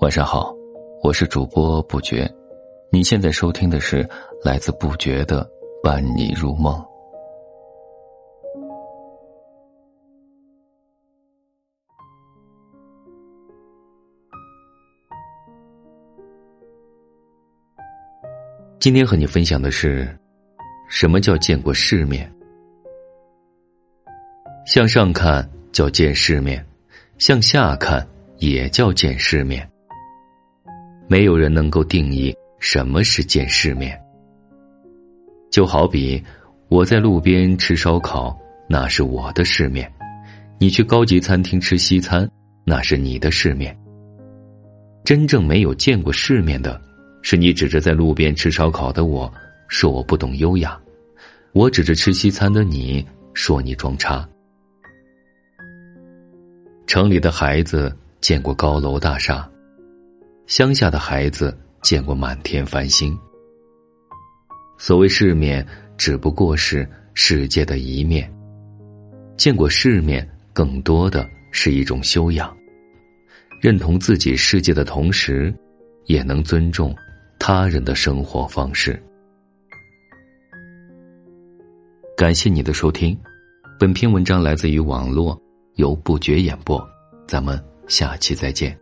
晚上好，我是主播不觉，你现在收听的是来自不觉的伴你入梦。今天和你分享的是，什么叫见过世面？向上看叫见世面，向下看也叫见世面。没有人能够定义什么是见世面。就好比我在路边吃烧烤，那是我的世面；你去高级餐厅吃西餐，那是你的世面。真正没有见过世面的。是你指着在路边吃烧烤的我，说我不懂优雅；我指着吃西餐的你，说你装叉。城里的孩子见过高楼大厦，乡下的孩子见过满天繁星。所谓世面，只不过是世界的一面。见过世面，更多的是一种修养，认同自己世界的同时，也能尊重。他人的生活方式。感谢你的收听，本篇文章来自于网络，由不觉演播，咱们下期再见。